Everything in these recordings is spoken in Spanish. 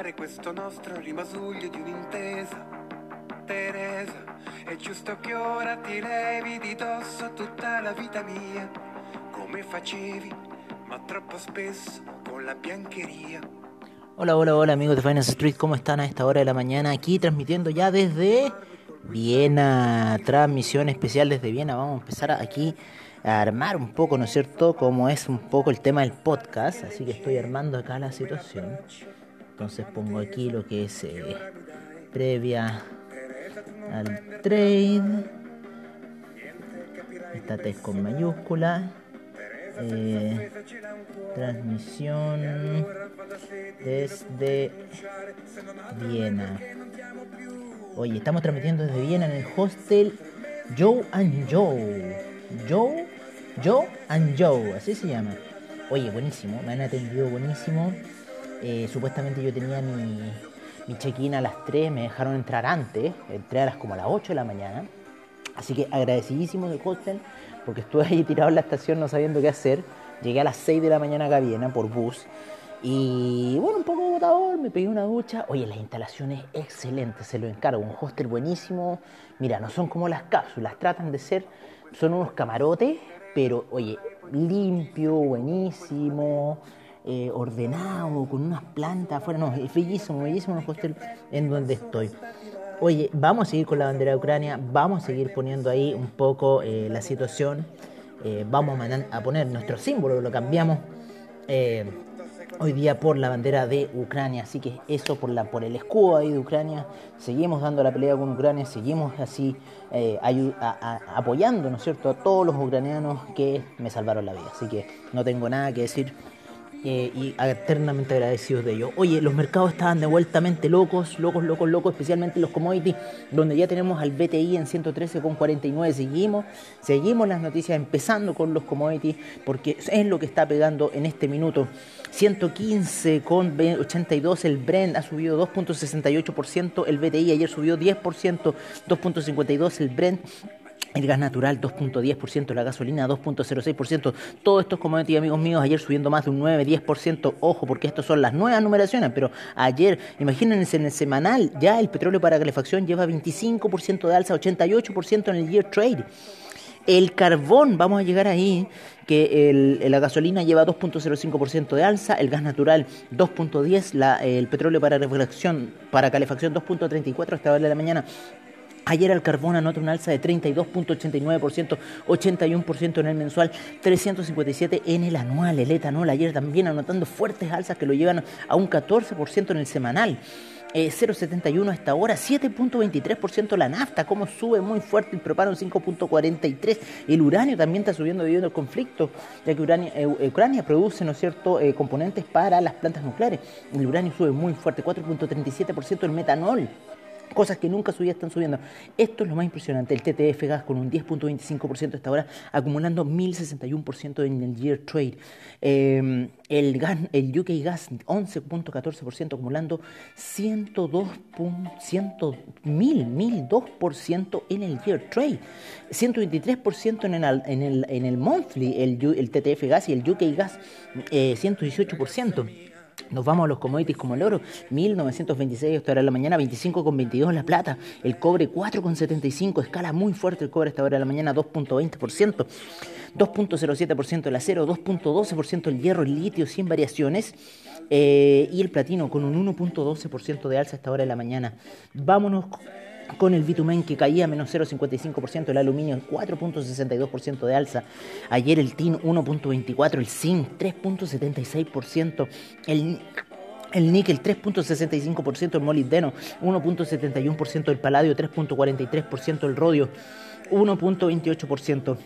preservare questo nostro rimasuglio di un'intesa. Teresa, è giusto che ora ti levi di dosso tutta la vita mia, come facevi, ma troppo spesso con la biancheria. Hola, hola, hola amigos de Finance Street, ¿cómo están a esta hora de la mañana? Aquí transmitiendo ya desde Viena, transmisión especial desde Viena. Vamos a empezar aquí a armar un poco, ¿no es cierto?, como es un poco el tema del podcast. Así que estoy armando acá la situación. Entonces pongo aquí lo que es eh, previa al trade. Esta T con mayúscula. Eh, transmisión desde Viena. Oye, estamos transmitiendo desde Viena en el hostel Joe and Joe. Joe, Joe and Joe, así se llama. Oye, buenísimo, me han atendido buenísimo. Eh, supuestamente yo tenía mi, mi check-in a las 3, me dejaron entrar antes, entré a las como a las 8 de la mañana. Así que agradecidísimo del hostel, porque estuve ahí tirado en la estación no sabiendo qué hacer. Llegué a las 6 de la mañana a Viena por bus. Y bueno, un poco agotador, me pegué una ducha. Oye, las instalaciones excelentes, se lo encargo. Un hostel buenísimo. Mira, no son como las cápsulas, tratan de ser, son unos camarotes, pero oye, limpio, buenísimo, eh, ordenado, con unas plantas afuera. No, es bellísimo, bellísimo el hostel en donde estoy. Oye, vamos a seguir con la bandera de Ucrania, vamos a seguir poniendo ahí un poco eh, la situación. Eh, vamos a poner nuestro símbolo, lo cambiamos hoy día por la bandera de Ucrania. Así que eso por, la, por el escudo ahí de Ucrania. Seguimos dando la pelea con Ucrania, seguimos así apoyando, ¿no es cierto?, a todos los ucranianos que me salvaron la vida. Así que no tengo nada que decir eh, y eternamente agradecidos de ello. Oye, los mercados estaban de vueltamente locos, locos, locos, locos, especialmente los commodities, donde ya tenemos al BTI en 113,49. Seguimos, seguimos las noticias empezando con los commodities, porque es lo que está pegando en este minuto. 115,82 el Brent ha subido 2.68%, el BTI ayer subió 10%, 2.52 el Brent. El gas natural 2.10%, la gasolina 2.06%, todos estos commodities, amigos míos, ayer subiendo más de un 9-10%, ojo, porque estas son las nuevas numeraciones, pero ayer, imagínense en el semanal, ya el petróleo para calefacción lleva 25% de alza, 88% en el year trade. El carbón, vamos a llegar ahí, que el, la gasolina lleva 2.05% de alza, el gas natural 2.10%, el petróleo para para calefacción 2.34% hasta hora de la mañana Ayer el carbón anota un alza de 32.89%, 81% en el mensual, 357 en el anual. El etanol ayer también anotando fuertes alzas que lo llevan a un 14% en el semanal. 0,71 eh, hasta ahora, 7.23% la nafta, como sube muy fuerte el propano 5.43, el uranio también está subiendo debido al conflicto, ya que Ucrania produce, ¿no es cierto?, eh, componentes para las plantas nucleares, el uranio sube muy fuerte, 4.37% el metanol, Cosas que nunca subía están subiendo. Esto es lo más impresionante. El TTF Gas con un 10.25% hasta ahora, acumulando 1.061% en el year trade. Eh, el, gas, el UK Gas 11.14%, acumulando 102, 1.002% en el year trade. 123% en el, en, el, en el monthly, el, el TTF Gas y el UK Gas eh, 118%. Nos vamos a los commodities como el oro, 1926 hasta hora de la mañana, 25,22 la plata, el cobre 4,75, escala muy fuerte el cobre hasta hora de la mañana, 2,20%, 2,07% el acero, 2,12% el hierro, el litio sin variaciones eh, y el platino con un 1,12% de alza hasta hora de la mañana. Vámonos con el bitumen que caía menos 0,55%, el aluminio 4,62% de alza, ayer el tin 1,24%, el zinc 3,76%, el el níquel 3.65%, el molibdeno 1.71%, el paladio 3.43%, el rodio 1.28%.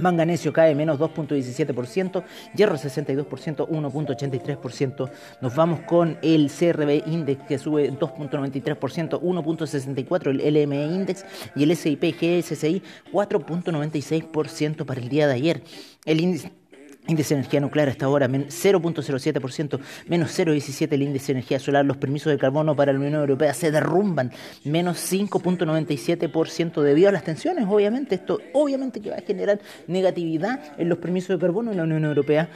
Manganesio cae menos 2.17%, hierro 62%, 1.83%. Nos vamos con el CRB Index que sube 2.93%, 1.64% el LME Index y el SIP GSCI 4.96% para el día de ayer. El índice Índice de energía nuclear hasta ahora 0.07%, menos 0.17% el índice de energía solar. Los permisos de carbono para la Unión Europea se derrumban, menos 5.97% debido a las tensiones, obviamente. Esto obviamente que va a generar negatividad en los permisos de carbono en la Unión Europea.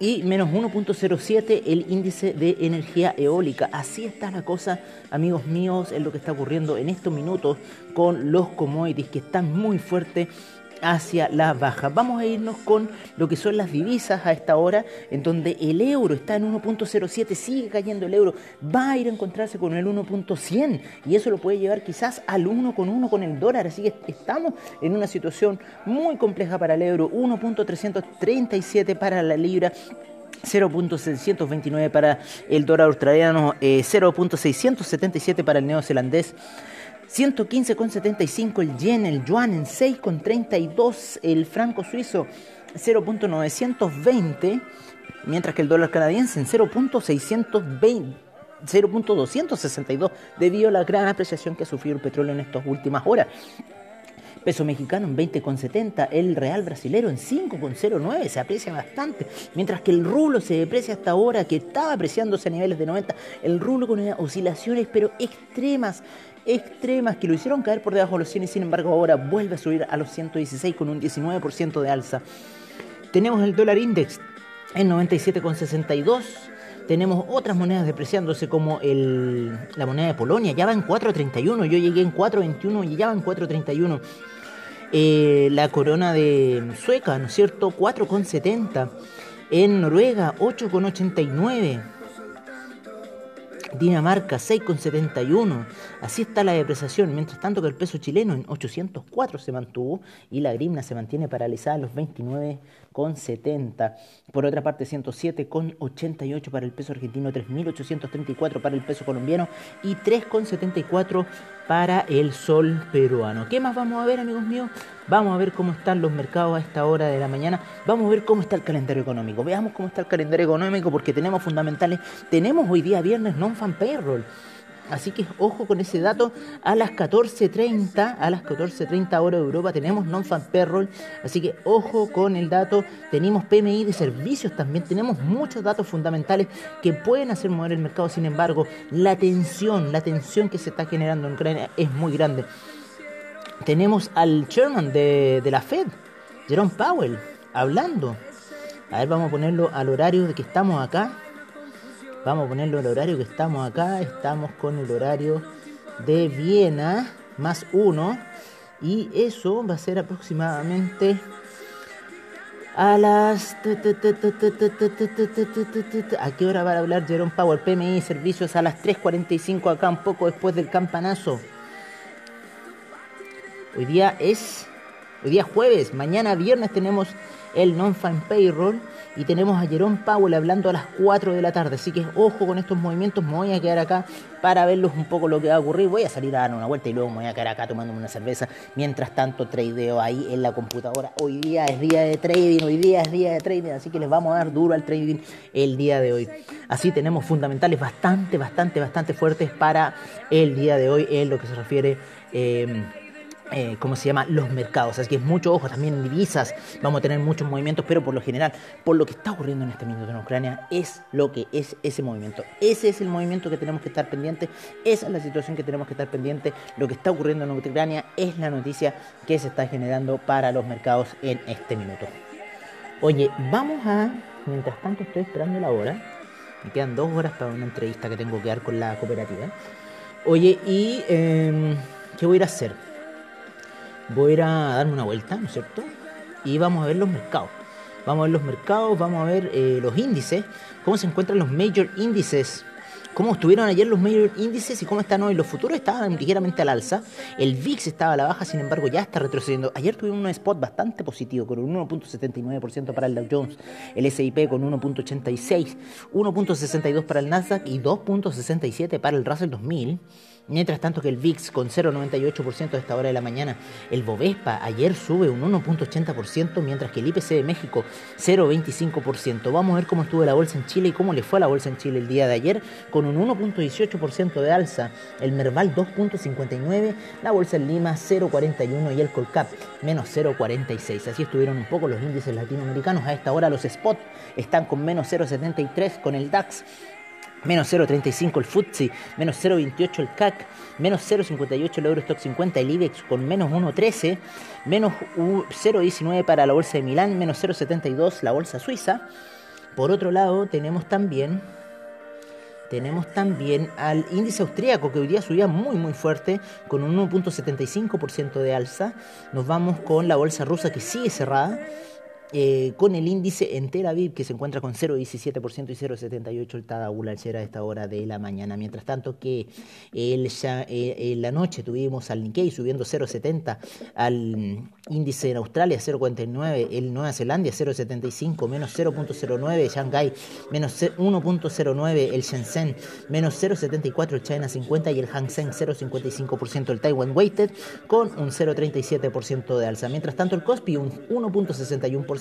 y menos 1.07 el índice de energía eólica. Así está la cosa, amigos míos, es lo que está ocurriendo en estos minutos con los commodities que están muy fuertes hacia la baja. Vamos a irnos con lo que son las divisas a esta hora, en donde el euro está en 1.07, sigue cayendo el euro, va a ir a encontrarse con el 1.100 y eso lo puede llevar quizás al 1 con 1 con el dólar, así que estamos en una situación muy compleja para el euro, 1.337 para la libra. 0.629 para el dólar australiano, 0.677 eh, para el neozelandés, 115,75 el yen, el yuan en 6,32 el franco suizo 0.920, mientras que el dólar canadiense en 0.620. 0.262 debido a la gran apreciación que ha sufrido el petróleo en estas últimas horas. Peso mexicano en 20,70, el real brasilero en 5,09, se aprecia bastante, mientras que el rublo se deprecia hasta ahora, que estaba apreciándose a niveles de 90, el rublo con oscilaciones pero extremas, extremas que lo hicieron caer por debajo de los 100 y sin embargo ahora vuelve a subir a los 116 con un 19% de alza. Tenemos el dólar index en 97,62. Tenemos otras monedas depreciándose como el, la moneda de Polonia, ya va en 4.31, yo llegué en 4.21 y ya va en 4.31. Eh, la corona de Sueca, ¿no es cierto? 4,70. En Noruega, 8,89. Dinamarca 6,71. Así está la depreciación, mientras tanto que el peso chileno en 804 se mantuvo y la grimna se mantiene paralizada en los 29,70. Por otra parte, 107,88 para el peso argentino, 3.834 para el peso colombiano y 3,74 para el sol peruano. ¿Qué más vamos a ver, amigos míos? Vamos a ver cómo están los mercados a esta hora de la mañana. Vamos a ver cómo está el calendario económico. Veamos cómo está el calendario económico porque tenemos fundamentales. Tenemos hoy día viernes non-fan payroll. Así que ojo con ese dato. A las 14.30, a las 14.30 hora de Europa tenemos non-fan payroll. Así que ojo con el dato. Tenemos PMI de servicios también. Tenemos muchos datos fundamentales que pueden hacer mover el mercado. Sin embargo, la tensión, la tensión que se está generando en Ucrania es muy grande tenemos al chairman de, la Fed, Jerome Powell, hablando. A ver, vamos a ponerlo al horario de que estamos acá. Vamos a ponerlo al horario que estamos acá. Estamos con el horario de Viena más uno. Y eso va a ser aproximadamente a las... ¿A qué hora va a hablar Jerome Powell? PMI servicios a las 3.45 acá, un poco después del campanazo. Hoy día es, hoy día jueves, mañana viernes tenemos el non-fan payroll y tenemos a Jerome Powell hablando a las 4 de la tarde. Así que ojo con estos movimientos, me voy a quedar acá para verlos un poco lo que va a ocurrir. Voy a salir a dar una vuelta y luego me voy a quedar acá tomándome una cerveza. Mientras tanto, tradeo ahí en la computadora. Hoy día es día de trading, hoy día es día de trading, así que les vamos a dar duro al trading el día de hoy. Así tenemos fundamentales bastante, bastante, bastante fuertes para el día de hoy en lo que se refiere... Eh, eh, ¿cómo se llama? Los mercados. Así que es mucho ojo, también en divisas vamos a tener muchos movimientos, pero por lo general, por lo que está ocurriendo en este minuto en Ucrania, es lo que es ese movimiento. Ese es el movimiento que tenemos que estar pendientes, esa es la situación que tenemos que estar pendientes. Lo que está ocurriendo en Ucrania es la noticia que se está generando para los mercados en este minuto. Oye, vamos a, mientras tanto estoy esperando la hora, me quedan dos horas para una entrevista que tengo que dar con la cooperativa. Oye, ¿y em, qué voy a ir a hacer? Voy a ir a darme una vuelta, ¿no es cierto? Y vamos a ver los mercados. Vamos a ver los mercados, vamos a ver eh, los índices, cómo se encuentran los major índices, cómo estuvieron ayer los major índices y cómo están hoy. Los futuros estaban ligeramente al alza, el VIX estaba a la baja, sin embargo ya está retrocediendo. Ayer tuvimos un spot bastante positivo con un 1.79% para el Dow Jones, el SIP con 1.86, 1.62 para el Nasdaq y 2.67 para el Russell 2000. Mientras tanto que el VIX con 0,98% a esta hora de la mañana, el Bovespa ayer sube un 1,80%, mientras que el IPC de México 0,25%. Vamos a ver cómo estuvo la bolsa en Chile y cómo le fue a la bolsa en Chile el día de ayer, con un 1,18% de alza, el Merval 2,59%, la bolsa en Lima 0,41% y el Colcap menos 0,46%. Así estuvieron un poco los índices latinoamericanos. A esta hora los spot están con menos 0,73% con el DAX menos 0,35 el FTSE, menos 0,28 el CAC, menos 0,58 el Eurostock 50, el IBEX con menos 1,13, menos 0,19 para la bolsa de Milán, menos 0,72 la bolsa suiza. Por otro lado, tenemos también tenemos también al índice austríaco que hoy día subía muy muy fuerte con un 1.75% de alza. Nos vamos con la bolsa rusa que sigue cerrada eh, con el índice en Tel Aviv que se encuentra con 0,17% y 0,78% el Tadabul a esta hora de la mañana. Mientras tanto que el, eh, en la noche tuvimos al Nikkei subiendo 0,70, al índice en Australia 0,49, el Nueva Zelanda 0,75, menos 0,09, Shanghai menos 1,09, el Shenzhen menos 0,74, el China 50 y el Hang Seng 0,55%, el Taiwan Weighted con un 0,37% de alza. Mientras tanto el Kospi un 1,61%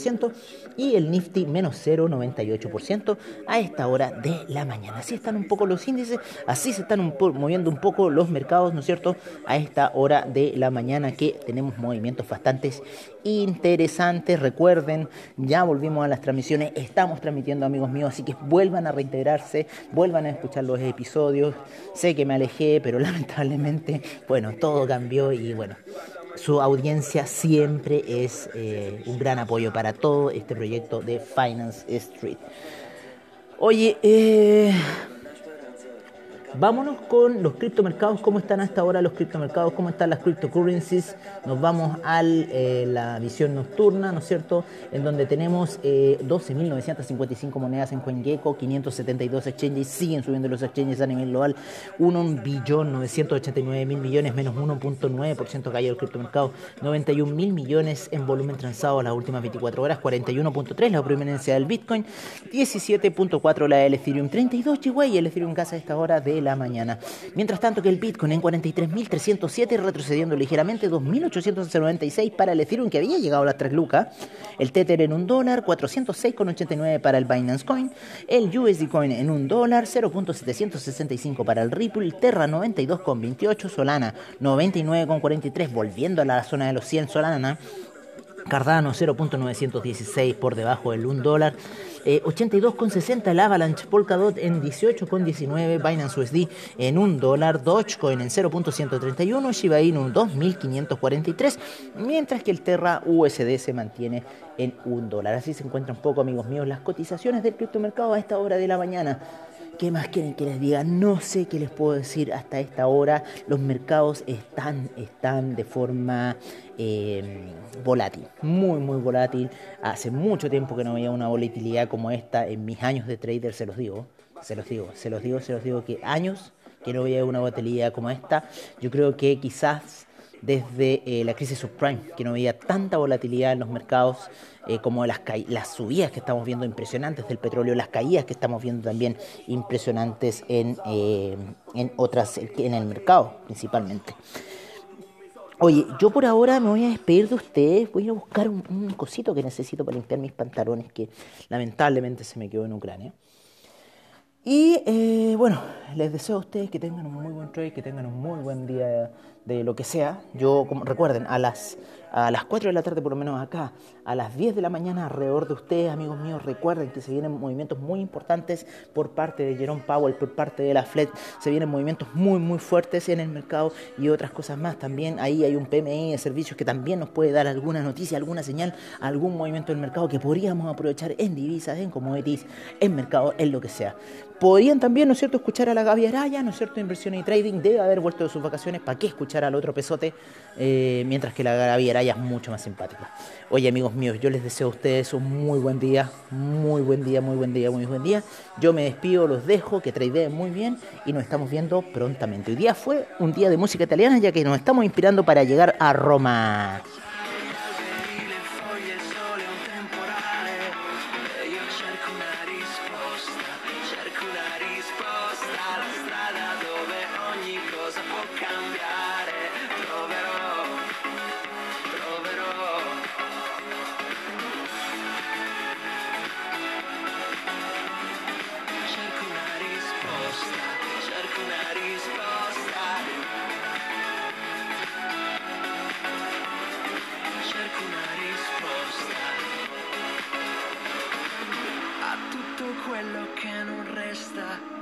y el Nifty menos 0,98% a esta hora de la mañana. Así están un poco los índices, así se están moviendo un poco los mercados, ¿no es cierto? A esta hora de la mañana que tenemos movimientos bastante interesantes. Recuerden, ya volvimos a las transmisiones, estamos transmitiendo amigos míos, así que vuelvan a reintegrarse, vuelvan a escuchar los episodios. Sé que me alejé, pero lamentablemente, bueno, todo cambió y bueno, su audiencia siempre es eh, un gran apoyo para todo este proyecto de Finance Street. Oye, eh, Vámonos con los criptomercados, cómo están hasta ahora los criptomercados, cómo están las cryptocurrencies. Nos vamos a eh, la visión nocturna, ¿no es cierto? En donde tenemos 12.955 eh, monedas en CoinGecko, 572 exchanges, siguen subiendo los exchanges a nivel global, 1 billón 989 mil millones, menos 1.9% cayó el criptomercado, 91 mil millones en volumen transado las últimas 24 horas, 41.3 la prominencia del Bitcoin, 17.4 la del Ethereum, 32 Chihuahua el Ethereum casa a esta hora de mañana. Mientras tanto que el Bitcoin en 43.307 retrocediendo ligeramente 2.896 para el Ethereum que había llegado a las 3 lucas. El Tether en un dólar, 406,89 para el Binance Coin. El USD Coin en un dólar, 0.765 para el Ripple. Terra 92,28. Solana 99,43 volviendo a la zona de los 100 Solana. Cardano 0.916 por debajo del 1 dólar. 82,60 el Avalanche Polkadot en 18,19 Binance USD en 1 dólar, Dogecoin en 0.131, Shiba Inu 2.543, mientras que el Terra USD se mantiene en 1 dólar. Así se encuentran un poco, amigos míos, las cotizaciones del criptomercado a esta hora de la mañana. ¿Qué más quieren que les diga? No sé qué les puedo decir hasta esta hora. Los mercados están, están de forma eh, volátil, muy, muy volátil. Hace mucho tiempo que no había una volatilidad como esta en mis años de trader, se los digo, se los digo, se los digo, se los digo que años que no había una volatilidad como esta. Yo creo que quizás desde eh, la crisis subprime, que no había tanta volatilidad en los mercados eh, como las, las subidas que estamos viendo impresionantes del petróleo, las caídas que estamos viendo también impresionantes en, eh, en otras, en el mercado principalmente. Oye, yo por ahora me voy a despedir de ustedes, voy a buscar un, un cosito que necesito para limpiar mis pantalones que lamentablemente se me quedó en Ucrania. Y eh, bueno, les deseo a ustedes que tengan un muy buen trade, que tengan un muy buen día de lo que sea. Yo, como, recuerden, a las, a las 4 de la tarde, por lo menos acá, a las 10 de la mañana, alrededor de ustedes, amigos míos, recuerden que se vienen movimientos muy importantes por parte de Jerome Powell, por parte de la FLED. Se vienen movimientos muy, muy fuertes en el mercado y otras cosas más. También ahí hay un PMI de servicios que también nos puede dar alguna noticia, alguna señal, algún movimiento del mercado que podríamos aprovechar en divisas, en commodities, en mercado, en lo que sea. Podrían también, ¿no es cierto?, escuchar a la Gaby Araya, ¿no es cierto?, inversión y trading, debe haber vuelto de sus vacaciones, ¿para qué escuchar al otro pesote? Eh, mientras que la Gaby Araya es mucho más simpática. Oye, amigos míos, yo les deseo a ustedes un muy buen día, muy buen día, muy buen día, muy buen día. Yo me despido, los dejo, que tradeen muy bien y nos estamos viendo prontamente. Hoy día fue un día de música italiana, ya que nos estamos inspirando para llegar a Roma. Quello che non resta.